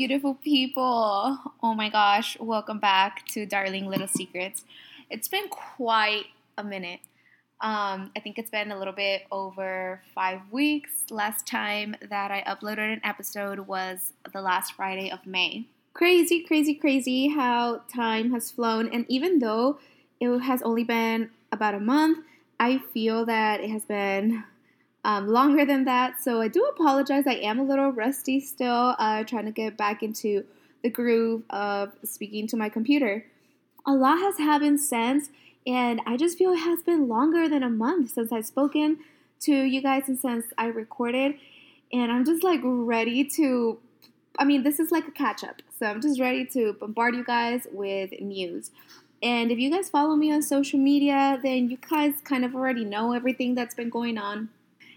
beautiful people. Oh my gosh, welcome back to Darling Little Secrets. It's been quite a minute. Um, I think it's been a little bit over five weeks. Last time that I uploaded an episode was the last Friday of May. Crazy, crazy, crazy how time has flown. And even though it has only been about a month, I feel that it has been um, longer than that. So I do apologize. I am a little rusty still, uh, trying to get back into the groove of speaking to my computer. A lot has happened since, and I just feel it has been longer than a month since I've spoken to you guys and since I recorded. And I'm just like ready to, I mean, this is like a catch up. So I'm just ready to bombard you guys with news. And if you guys follow me on social media, then you guys kind of already know everything that's been going on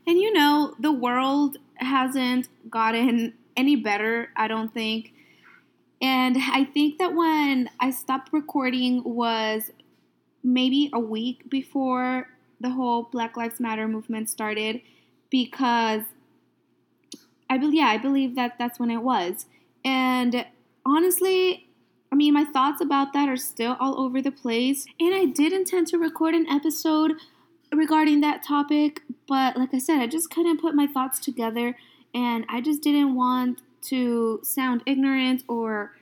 and you know, the world hasn't gotten any better, I don't think. And I think that when I stopped recording was maybe a week before the whole Black Lives Matter movement started because I believe yeah, I believe that that's when it was. And honestly, I mean, my thoughts about that are still all over the place. And I did intend to record an episode regarding that topic, but like I said, I just couldn't put my thoughts together and I just didn't want to sound ignorant or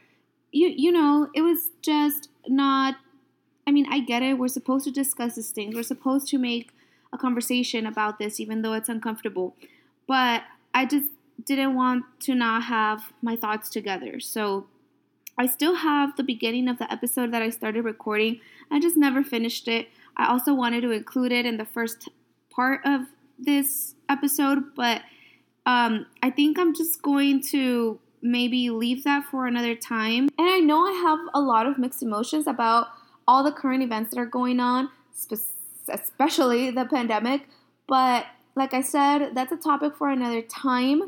you you know, it was just not I mean, I get it. We're supposed to discuss these things. We're supposed to make a conversation about this even though it's uncomfortable. But I just didn't want to not have my thoughts together. So I still have the beginning of the episode that I started recording. I just never finished it. I also wanted to include it in the first part of this episode, but um, I think I'm just going to maybe leave that for another time. And I know I have a lot of mixed emotions about all the current events that are going on, especially the pandemic. But like I said, that's a topic for another time.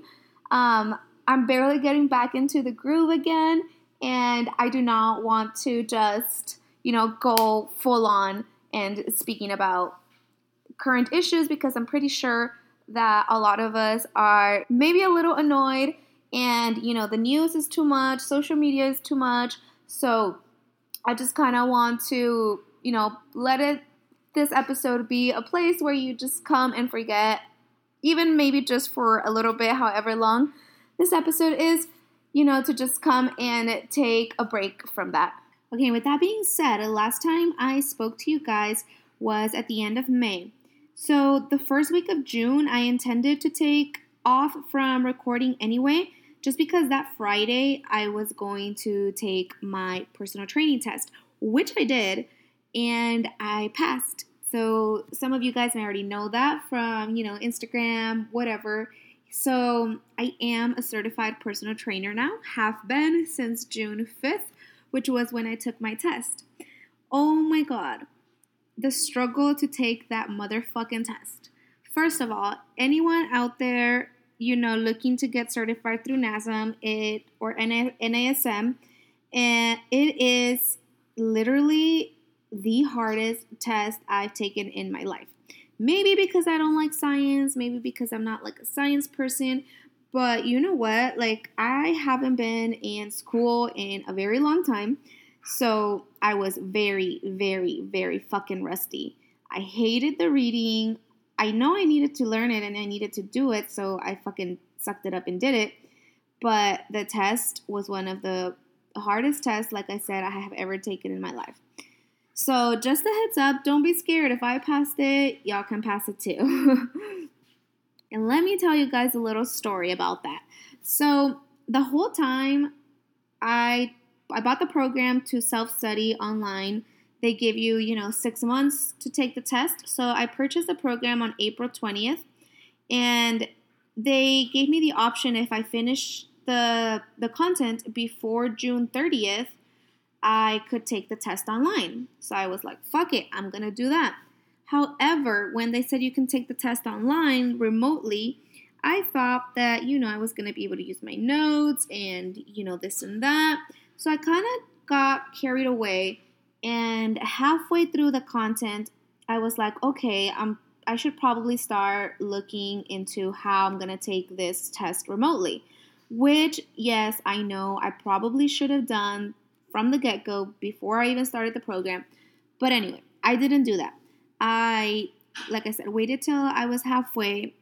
Um, I'm barely getting back into the groove again, and I do not want to just, you know, go full on and speaking about current issues because I'm pretty sure that a lot of us are maybe a little annoyed and you know the news is too much, social media is too much. So I just kind of want to, you know, let it this episode be a place where you just come and forget even maybe just for a little bit however long this episode is, you know, to just come and take a break from that. Okay, with that being said, last time I spoke to you guys was at the end of May. So, the first week of June, I intended to take off from recording anyway, just because that Friday I was going to take my personal training test, which I did, and I passed. So, some of you guys may already know that from, you know, Instagram, whatever. So, I am a certified personal trainer now, have been since June 5th which was when I took my test. Oh my god, the struggle to take that motherfucking test. First of all, anyone out there, you know, looking to get certified through NASM it or NASM, and it is literally the hardest test I've taken in my life. Maybe because I don't like science, maybe because I'm not like a science person, but you know what? Like, I haven't been in school in a very long time. So I was very, very, very fucking rusty. I hated the reading. I know I needed to learn it and I needed to do it. So I fucking sucked it up and did it. But the test was one of the hardest tests, like I said, I have ever taken in my life. So just a heads up, don't be scared. If I passed it, y'all can pass it too. And let me tell you guys a little story about that. So, the whole time I I bought the program to self-study online. They give you, you know, 6 months to take the test. So, I purchased the program on April 20th and they gave me the option if I finish the the content before June 30th, I could take the test online. So I was like, fuck it, I'm to do that. However, when they said you can take the test online remotely, I thought that, you know, I was going to be able to use my notes and, you know, this and that. So I kind of got carried away. And halfway through the content, I was like, okay, I'm I should probably start looking into how I'm going to take this test remotely. which, yes, I know I probably should have done from the get go before I even started the program. But anyway, I didn't do that. I, like I said, waited till I was halfway,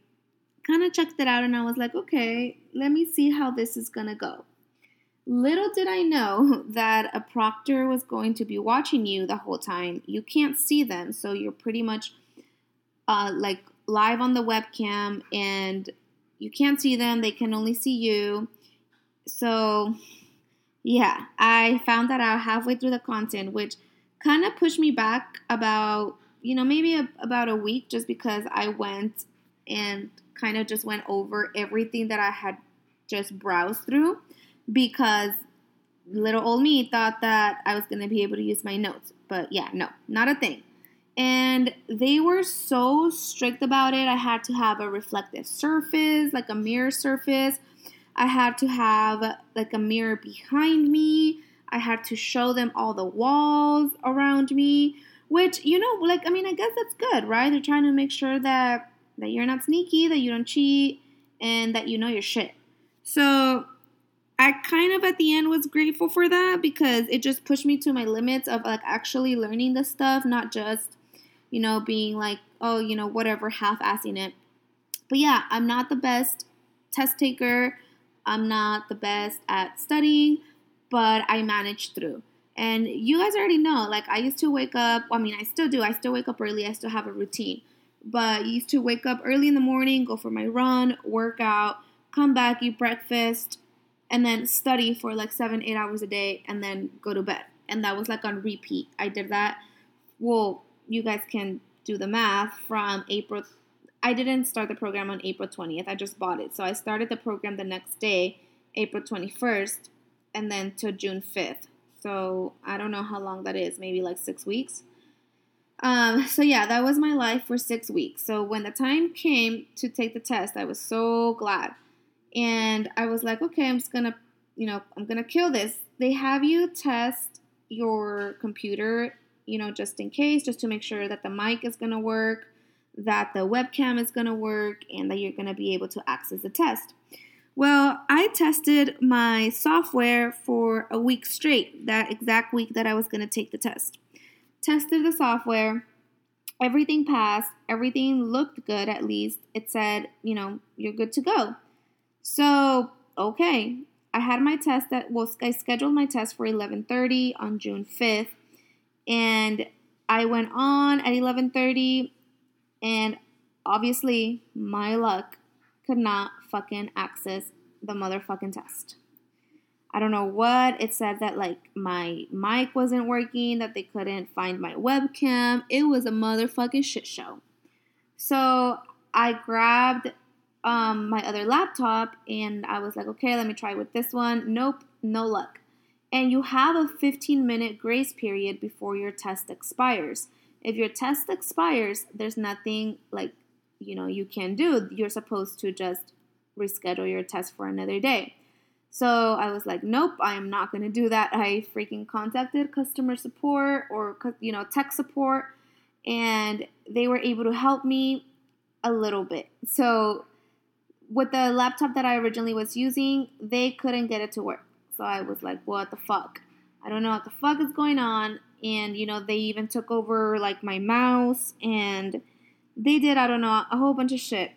kind of checked it out, and I was like, okay, let me see how this is gonna go. Little did I know that a proctor was going to be watching you the whole time. You can't see them, so you're pretty much uh, like live on the webcam and you can't see them, they can only see you. So, yeah, I found that out halfway through the content, which kind of pushed me back about, you know, maybe a, about a week just because I went and kind of just went over everything that I had just browsed through because little old me thought that I was going to be able to use my notes. But yeah, no, not a thing. And they were so strict about it. I had to have a reflective surface, like a mirror surface. I had to have like a mirror behind me. I had to show them all the walls around me, which, you know, like, I mean, I guess that's good, right? They're trying to make sure that, that you're not sneaky, that you don't cheat, and that you know your shit. So I kind of at the end was grateful for that because it just pushed me to my limits of like actually learning the stuff, not just you know, being like, oh, you know, whatever, half assing it. But yeah, I'm not the best test taker. I'm not the best at studying, but I managed through. And you guys already know, like, I used to wake up, I mean, I still do. I still wake up early. I still have a routine. But I used to wake up early in the morning, go for my run, work out, come back, eat breakfast, and then study for like seven, eight hours a day, and then go to bed. And that was like on repeat. I did that, well, you guys can do the math from April. I didn't start the program on April 20th. I just bought it. So I started the program the next day, April 21st, and then till June 5th. So I don't know how long that is, maybe like six weeks. Um, so yeah, that was my life for six weeks. So when the time came to take the test, I was so glad. And I was like, okay, I'm just gonna, you know, I'm gonna kill this. They have you test your computer you know, just in case, just to make sure that the mic is to work, that the webcam is to work, and that you're to be able to access the test. Well, I tested my software for a week straight, that exact week that I was going to take the test. Tested the software, everything passed, everything looked good at least. It said, you know, you're good to go. So, okay, I had my test that well, I scheduled my test for 11:30 on June 5th and I went on at 11:30 and obviously my luck could not fucking access the motherfucking test. I don't know what it said that like my mic wasn't working, that they couldn't find my webcam. It was a motherfucking shit show. So I grabbed um, my other laptop and I was like, okay, let me try with this one. Nope, no luck and you have a 15 minute grace period before your test expires. If your test expires, there's nothing like you know you can do. You're supposed to just reschedule your test for another day. So I was like, nope, I am not going to do that. I freaking contacted customer support or you know tech support and they were able to help me a little bit. So with the laptop that I originally was using, they couldn't get it to work. So I was like, what the fuck? I don't know what the fuck is going on. And, you know, they even took over like my mouse and they did, I don't know, a whole bunch of shit.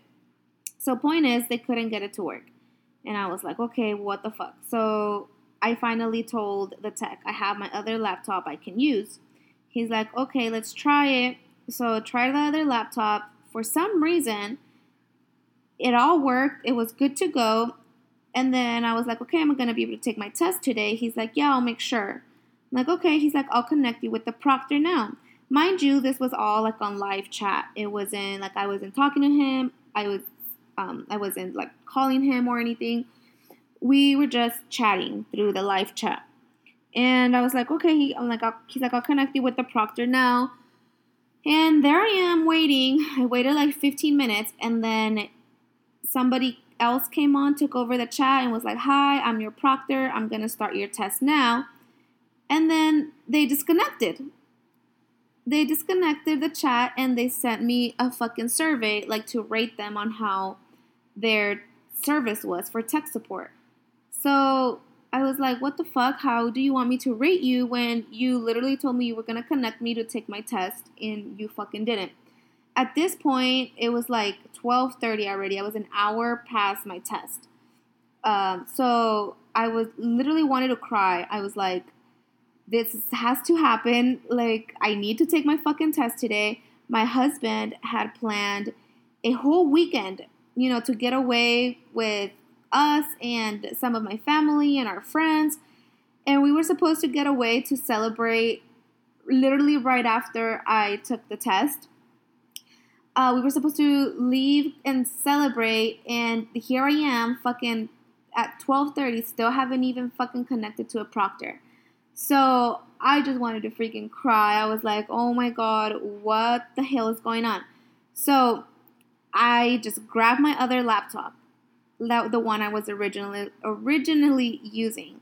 So, point is, they couldn't get it to work. And I was like, okay, what the fuck? So I finally told the tech, I have my other laptop I can use. He's like, okay, let's try it. So try the other laptop. For some reason, it all worked. It was good to go. And then I was like, okay, I'm going to be able to take my test today. He's like, yeah, I'll make sure. I'm like, okay. He's like, I'll connect you with the proctor now. Mind you, this was all like on live chat. It wasn't like I wasn't talking to him. I was, um, I wasn't like calling him or anything. We were just chatting through the live chat. And I was like, okay. He, I'm like, I'll, he's like, I'll connect you with the proctor now. And there I am waiting. I waited like 15 minutes, and then somebody else came on, took over the chat, and was like, Hi, I'm your proctor. I'm going to start your test now. And then they disconnected. They disconnected the chat and they sent me a fucking survey, like to rate them on how their service was for tech support. So I was like, what the fuck? How do you want me to rate you when you literally told me you were gonna connect me to take my test and you fucking didn't? At this point, it was like 12:30 already. I was an hour past my test. Um, so I was literally wanted to cry. I was like, this has to happen. Like, I need to take my fucking test today. My husband had planned a whole weekend, you know, to get away with us and some of my family and our friends. And we were supposed to get away to celebrate literally right after I took the test. Uh, we were supposed to leave and celebrate, and here I am, fucking at 12:30, still haven't even fucking connected to a proctor. So I just wanted to freaking cry. I was like, oh my god, what the hell is going on? So I just grabbed my other laptop the one I was originally originally using.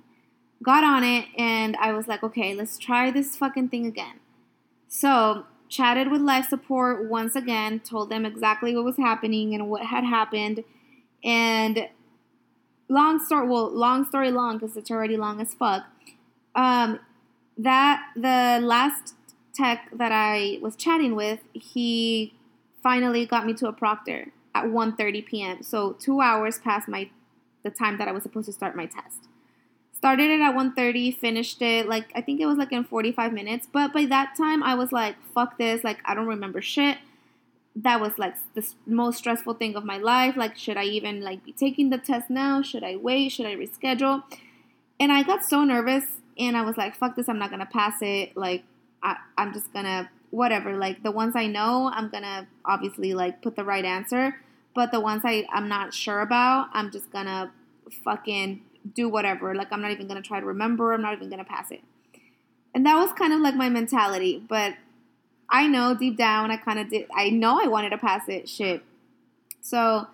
Got on it and I was like, okay, let's try this fucking thing again. So chatted with life support once again, told them exactly what was happening and what had happened, and long story well, long story long because it's already long as fuck. Um, that the last tech that I was chatting with, he finally got me to a proctor at 1:30 p.m. So two hours past my the time that I was supposed to start my test. Started it at 1:30, finished it like I think it was like in 45 minutes. But by that time, I was like, "Fuck this! Like I don't remember shit." That was like the most stressful thing of my life. Like, should I even like be taking the test now? Should I wait? Should I reschedule? And I got so nervous, and I was like, "Fuck this! I'm not gonna pass it." Like, I, I'm just gonna whatever. Like the ones I know, I'm gonna obviously like put the right answer. But the ones I I'm not sure about, I'm just gonna fucking do whatever. Like I'm not even gonna try to remember. I'm not even gonna pass it. And that was kind of like my mentality. But I know deep down, I kind of did. I know I wanted to pass it. Shit. So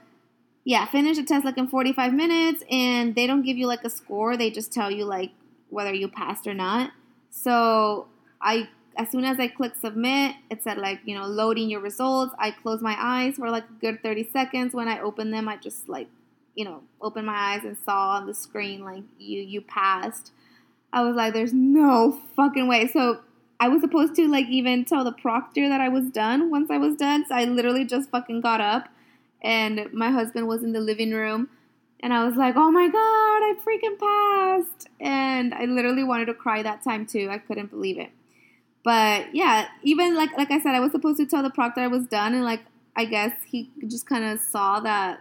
yeah, finish the test like in 45 minutes, and they don't give you like a score. They just tell you like whether you passed or not. So I as soon as I click submit, it said like, you know, loading your results. I closed my eyes for like a good 30 seconds. When I opened them, I just like, you know, opened my eyes and saw on the screen like you you passed. I was like, there's no fucking way. So I was supposed to like even tell the proctor that I was done once I was done. So I literally just fucking got up and my husband was in the living room and I was like, oh my God, I freaking passed. And I literally wanted to cry that time too. I couldn't believe it. But yeah, even like like I said, I was supposed to tell the proctor I was done, and like I guess he just kind of saw that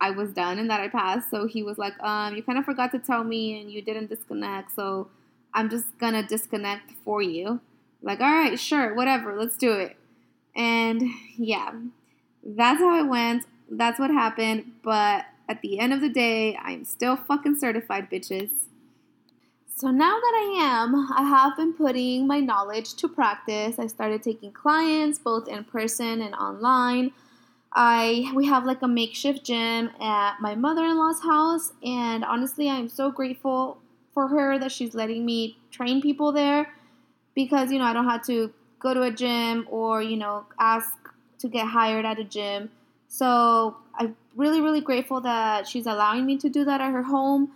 I was done and that I passed. So he was like, um, you kind of forgot to tell me, and you didn't disconnect. So I'm just gonna disconnect for you. Like, all right, sure, whatever, let's do it. And yeah, that's how it went. That's what happened. But at the end of the day, I'm still fucking certified, bitches. So now that I am, I have been putting my knowledge to practice. I started taking clients both in person and online. I we have like a makeshift gym at my mother-in-law's house and honestly, I'm so grateful for her that she's letting me train people there because you know, I don't have to go to a gym or, you know, ask to get hired at a gym. So, really really grateful that she's allowing me to do that at her home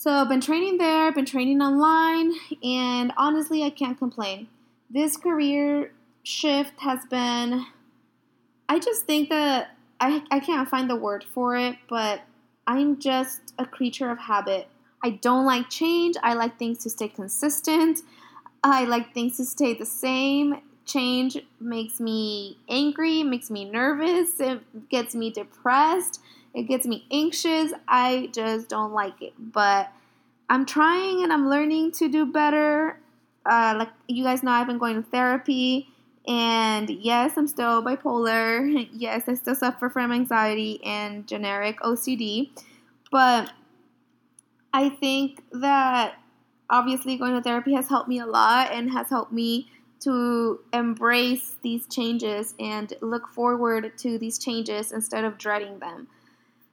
so I've been training there, been training online, and honestly, I can't complain. This career shift has been, I just think that I, I can't find the word for it, but I'm just a creature of habit. I don't like change. I like things to stay consistent. I like things to stay the same. Change makes me angry, makes me nervous, it gets me depressed it gets me anxious. I just don't like it. But I'm trying and I'm learning to do better. Uh, like you guys know, I've been going to therapy. And yes, I'm still bipolar. Yes, I still suffer from anxiety and generic OCD. But I think that obviously going to therapy has helped me a lot and has helped me to embrace these changes and look forward to these changes instead of dreading them.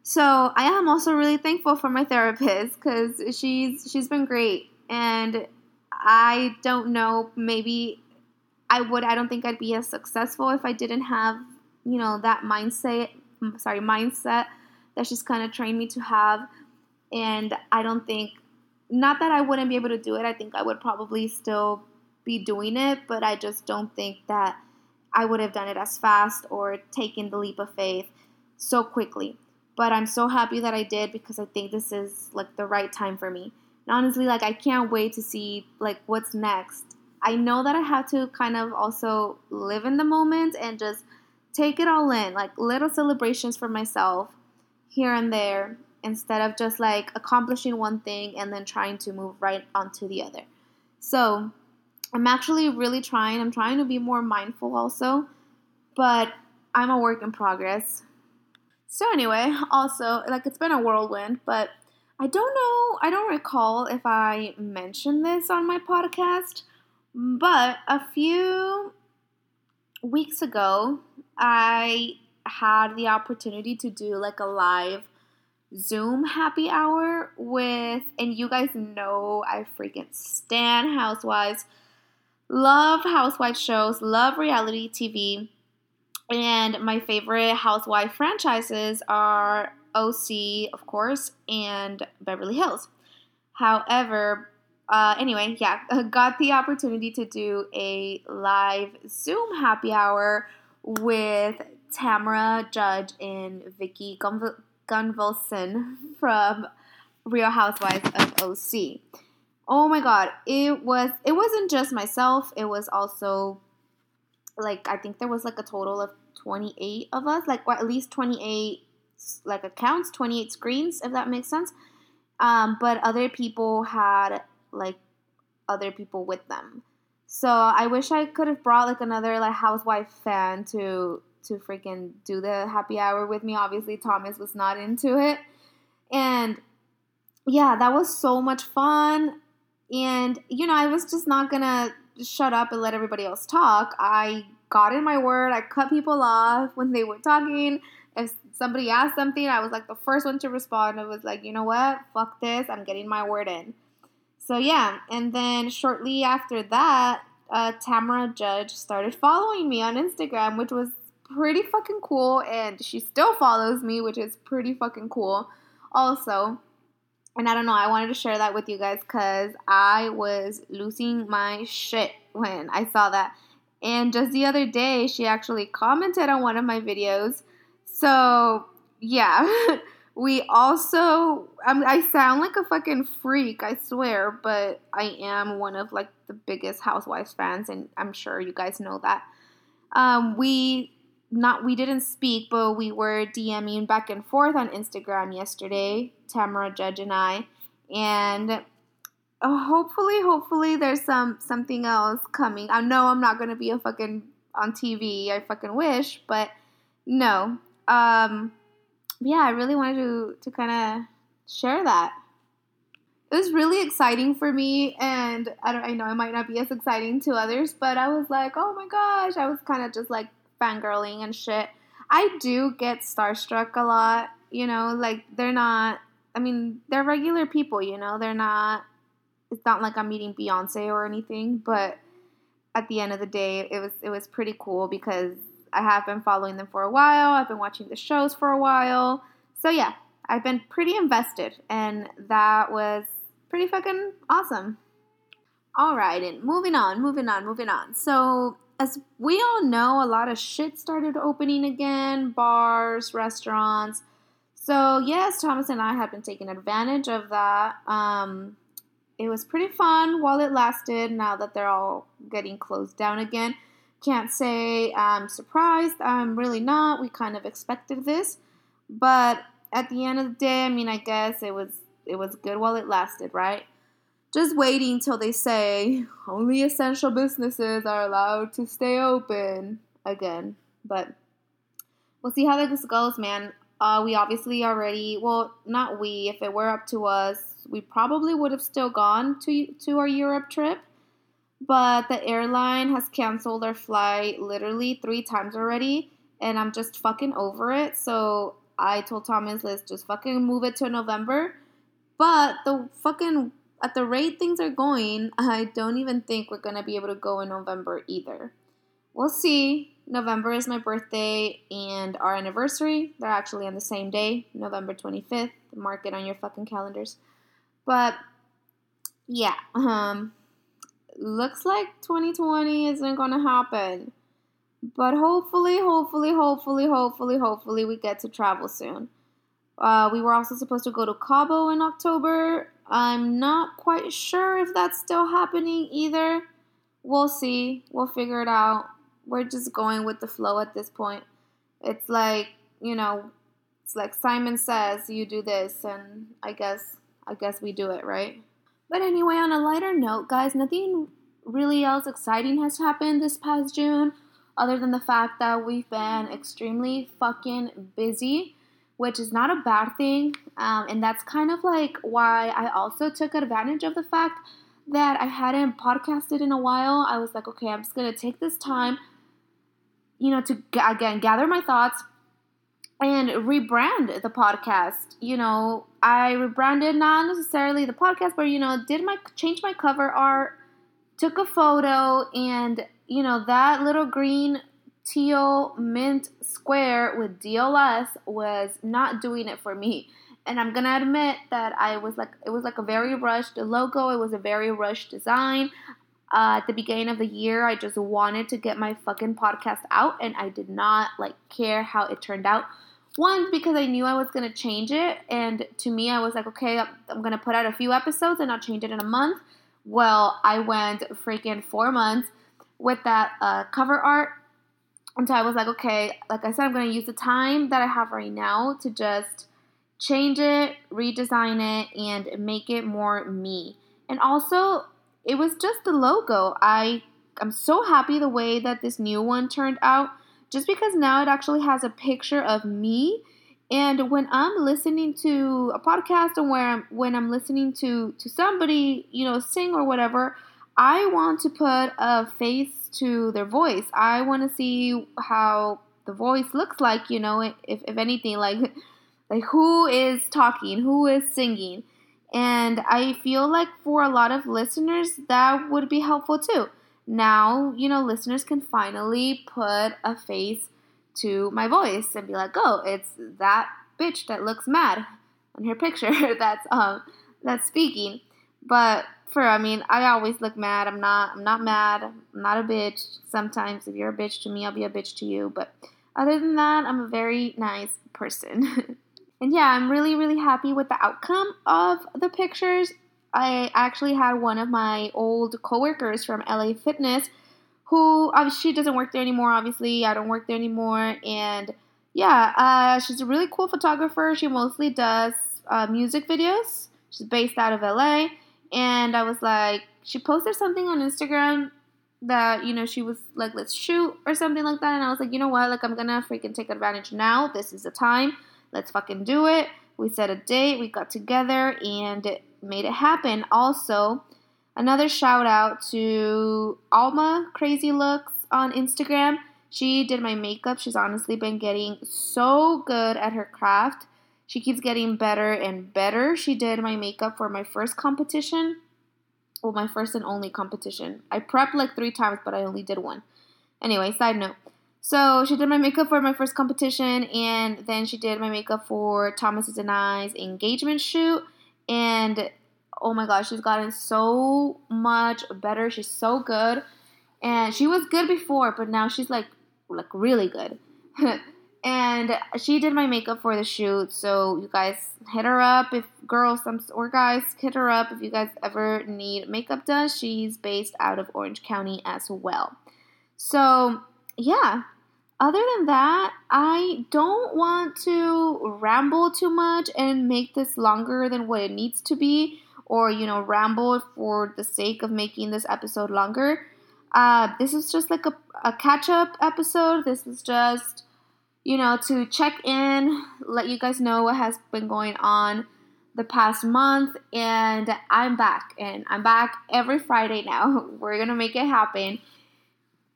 So I am also really thankful for my therapist because she's she's been great, and I don't know maybe I would I don't think I'd be as successful if I didn't have you know that mindset sorry mindset that she's kind of trained me to have And I don't think, not that I wouldn't be able to do it, I think I would probably still be doing it, but I just don't think that I would have done it as fast or taken the leap of faith so quickly. But I'm so happy that I did because I think this is like the right time for me. And honestly, like I can't wait to see like what's next. I know that I have to kind of also live in the moment and just take it all in, like little celebrations for myself here and there instead of just like accomplishing one thing and then trying to move right onto the other. So, I'm actually really trying. I'm trying to be more mindful also, but I'm a work in progress. So, anyway, also, like it's been a whirlwind, but I don't know, I don't recall if I mentioned this on my podcast, but a few weeks ago, I had the opportunity to do like a live Zoom happy hour with, and you guys know I freaking stand Housewives, love Housewife shows, love reality TV, and my favorite Housewife franchises are OC, of course, and Beverly Hills. However, uh, anyway, yeah, got the opportunity to do a live Zoom happy hour with Tamra Judge and Vicki Gunvalson from Real Housewives of OC. Oh my god, it was it wasn't just myself, it was also like I think there was like a total of 28 of us, like or at least 28 like accounts, 28 screens if that makes sense. Um, but other people had like other people with them. So I wish I could have brought like another like housewife fan to to freaking do the happy hour with me. Obviously, Thomas was not into it. And yeah, that was so much fun. And, you know, I was just not gonna shut up and let everybody else talk. I got in my word. I cut people off when they were talking. If somebody asked something, I was like the first one to respond. I was like, you know what? Fuck this. I'm getting my word in. So yeah, and then shortly after that, uh, Tamra Judge started following me on Instagram, which was pretty fucking cool, and she still follows me, which is pretty fucking cool. Also, and I don't know, I wanted to share that with you guys because I was losing my shit when I saw that. And just the other day, she actually commented on one of my videos. So, yeah. we also, I, mean, I sound like a fucking freak, I swear, but I am one of like the biggest Housewives fans, and I'm sure you guys know that. Um, we not we didn't speak, but we were DMing back and forth on Instagram yesterday, Tamra Judge and I, and uh, hopefully, hopefully there's some something else coming. I know I'm not gonna be a fucking on TV. I fucking wish, but no. Um, yeah, I really wanted to to kind of share that. It was really exciting for me, and I don't. I know it might not be as exciting to others, but I was like, oh my gosh! I was kind of just like fangirling and shit. I do get starstruck a lot, you know, like they're not I mean, they're regular people, you know, they're not it's not like I'm meeting Beyonce or anything, but at the end of the day, it was it was pretty cool because I have been following them for a while. I've been watching the shows for a while. So yeah, I've been pretty invested and that was pretty fucking awesome. All right, and moving on, moving on, moving on. So as we all know, a lot of shit started opening again bars, restaurants. So, yes, Thomas and I have been taking advantage of that. Um, it was pretty fun while it lasted. Now that they're all getting closed down again, can't say I'm surprised. I'm really not. We kind of expected this, but at the end of the day, I mean, I guess it was it was good while it lasted, right? Just waiting till they say only essential businesses are allowed to stay open again. But we'll see how this goes, man. Uh, we obviously already, well, not we. If it were up to us, we probably would have still gone to to our Europe trip. But the airline has canceled our flight literally three times already, and I'm just fucking over it. So I told Thomas, let's just fucking move it to November. But the fucking at the rate things are going, I don't even think we're going to be able to go in November either. We'll see. November is my birthday and our anniversary. They're actually on the same day, November 25th. Mark it on your fucking calendars. But yeah, um looks like 2020 isn't going to happen. But hopefully, hopefully, hopefully, hopefully, hopefully we get to travel soon. Uh, we were also supposed to go to Cabo in October. I'm not quite sure if that's still happening either. We'll see. We'll figure it out. We're just going with the flow at this point. It's like, you know, it's like Simon says, you do this and I guess I guess we do it, right? But anyway, on a lighter note, guys, nothing really else exciting has happened this past June other than the fact that we've been extremely fucking busy which is not a bad thing. Um, and that's kind of like why I also took advantage of the fact that I hadn't podcasted in a while. I was like, okay, I'm just going to take this time, you know, to again gather my thoughts and rebrand the podcast. You know, I rebranded not necessarily the podcast, but you know, did my change my cover art, took a photo, and you know, that little green teal mint square with DLS was not doing it for me. And I'm gonna admit that I was like, it was like a very rushed logo. It was a very rushed design. Uh, at the beginning of the year, I just wanted to get my fucking podcast out, and I did not like care how it turned out. One, because I knew I was gonna change it, and to me, I was like, okay, I'm gonna put out a few episodes and I'll change it in a month. Well, I went freaking four months with that uh, cover art so I was like, okay, like I said, I'm to use the time that I have right now to just change it, redesign it, and make it more me. And also, it was just the logo. I I'm so happy the way that this new one turned out just because now it actually has a picture of me and when I'm listening to a podcast or where I'm, when I'm listening to to somebody, you know, sing or whatever, I want to put a face to their voice. I want to see how the voice looks like, you know, if, if anything, like, like who is talking, who is singing. And I feel like for a lot of listeners, that would be helpful too. Now, you know, listeners can finally put a face to my voice and be like, oh, it's that bitch that looks mad on her picture that's um that's speaking. But for I mean, I always look mad. I'm not I'm not mad. I'm not a bitch. Sometimes if you're a bitch to me, I'll be a bitch to you, but other than that, I'm a very nice person. and yeah, I'm really really happy with the outcome of the pictures. I actually had one of my old coworkers from LA Fitness who she doesn't work there anymore. Obviously, I don't work there anymore, and yeah, uh, she's a really cool photographer. She mostly does uh, music videos. She's based out of LA and I was like, she posted something on Instagram that you know she was like, let's shoot or something like that, and I was like, you know what, like I'm gonna freaking take advantage now. This is the time. Let's fucking do it. We set a date. We got together and it made it happen. Also, another shout out to Alma Crazy Looks on Instagram. She did my makeup. She's honestly been getting so good at her craft. She keeps getting better and better. She did my makeup for my first competition. Well, my first and only competition. I prepped like three times, but I only did one. Anyway, side note. So she did my makeup for my first competition, and then she did my makeup for Thomas's and I's engagement shoot. And oh my gosh, she's gotten so much better. She's so good, and she was good before, but now she's like like really good. and she did my makeup for the shoot. So you guys hit her up if girls or guys hit her up if you guys ever need makeup done. She's based out of Orange County as well. So yeah. Other than that, I don't want to ramble too much and make this longer than what it needs to be, or you know, ramble for the sake of making this episode longer. Uh, this is just like a, a catch up episode. This is just you know, to check in, let you guys know what has been going on the past month. And I'm back, and I'm back every Friday now. We're gonna make it happen.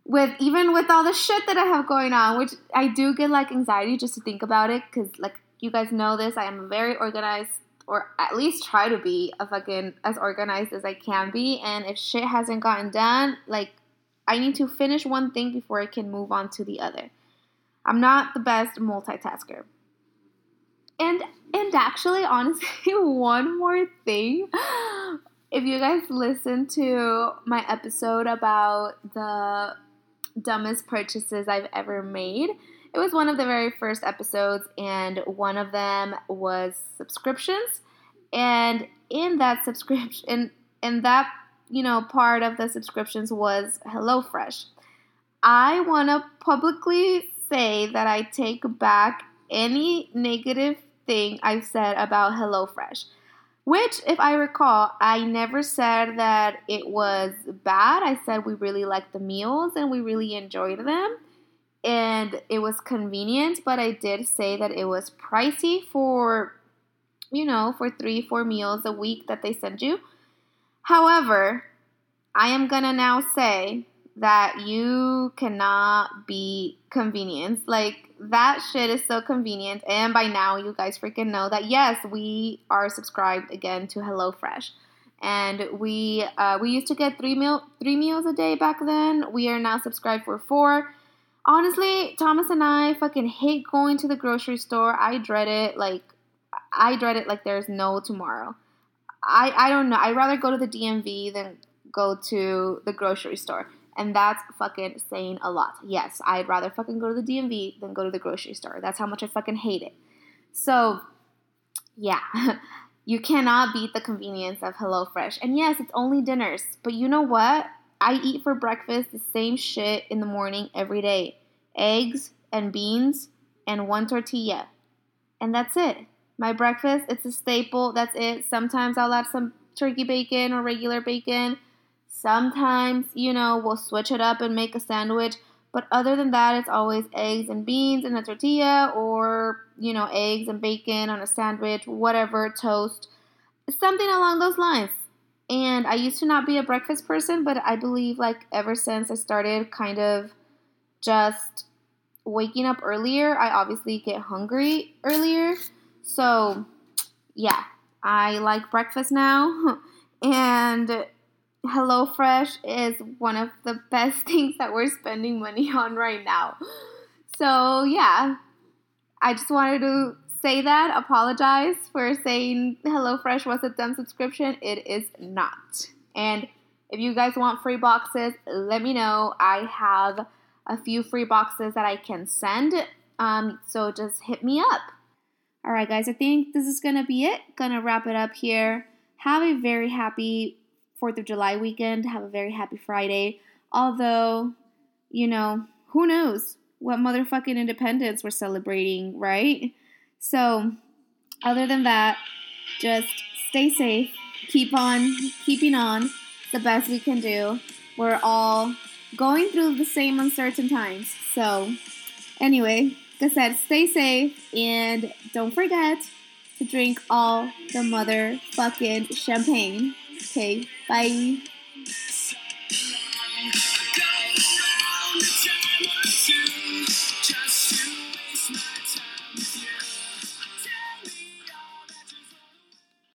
With even with all the shit that I have going on, which I do get like anxiety just to think about it, because like you guys know this, I am very organized, or at least try to be a fucking as organized as I can be. And if shit hasn't gotten done, like I need to finish one thing before I can move on to the other. I'm not the best multitasker. And and actually honestly one more thing. If you guys listen to my episode about the dumbest purchases I've ever made, it was one of the very first episodes and one of them was subscriptions. And in that subscription and in that you know, part of the subscriptions was HelloFresh. I want to publicly say that I take back any negative thing I've said about HelloFresh. Which, if I recall, I never said that it was bad. I said we really liked the meals and we really enjoyed them. And it was convenient, but I did say that it was pricey for, you know, for three, four meals a week that they send you. However, I am gonna now say that you cannot be convenience. Like that shit is so convenient. And by now, you guys freaking know that yes, we are subscribed again to HelloFresh, and we uh, we used to get three meal three meals a day back then. We are now subscribed for four. Honestly, Thomas and I fucking hate going to the grocery store. I dread it like I dread it like there's no tomorrow. I, I don't know. I'd rather go to the DMV than go to the grocery store. And that's fucking saying a lot. Yes, I'd rather fucking go to the DMV than go to the grocery store. That's how much I fucking hate it. So, yeah, you cannot beat the convenience of HelloFresh. And yes, it's only dinners. But you know what? I eat for breakfast the same shit in the morning every day eggs and beans and one tortilla. And that's it. My breakfast, it's a staple. That's it. Sometimes I'll add some turkey bacon or regular bacon. Sometimes, you know, we'll switch it up and make a sandwich. But other than that, it's always eggs and beans in a tortilla or, you know, eggs and bacon on a sandwich, whatever, toast, something along those lines. And I used to not be a breakfast person, but I believe, like, ever since I started kind of just waking up earlier, I obviously get hungry earlier. So, yeah, I like breakfast now. and HelloFresh is one of the best things that we're spending money on right now. So, yeah, I just wanted to say that, apologize for saying HelloFresh was a dumb subscription. It is not. And if you guys want free boxes, let me know. I have a few free boxes that I can send. Um, so just hit me up. All right, guys, I think this is going to be it. Gonna wrap it up here. Have a very happy 4th of July weekend. Have a very happy Friday. Although, you know, who knows what motherfucking independence we're celebrating, right? So, other than that, just stay safe. Keep on keeping on the best we can do. We're all going through the same uncertain times. So, anyway, like I said, stay safe and don't forget to drink all the motherfucking champagne. Okay, 拜。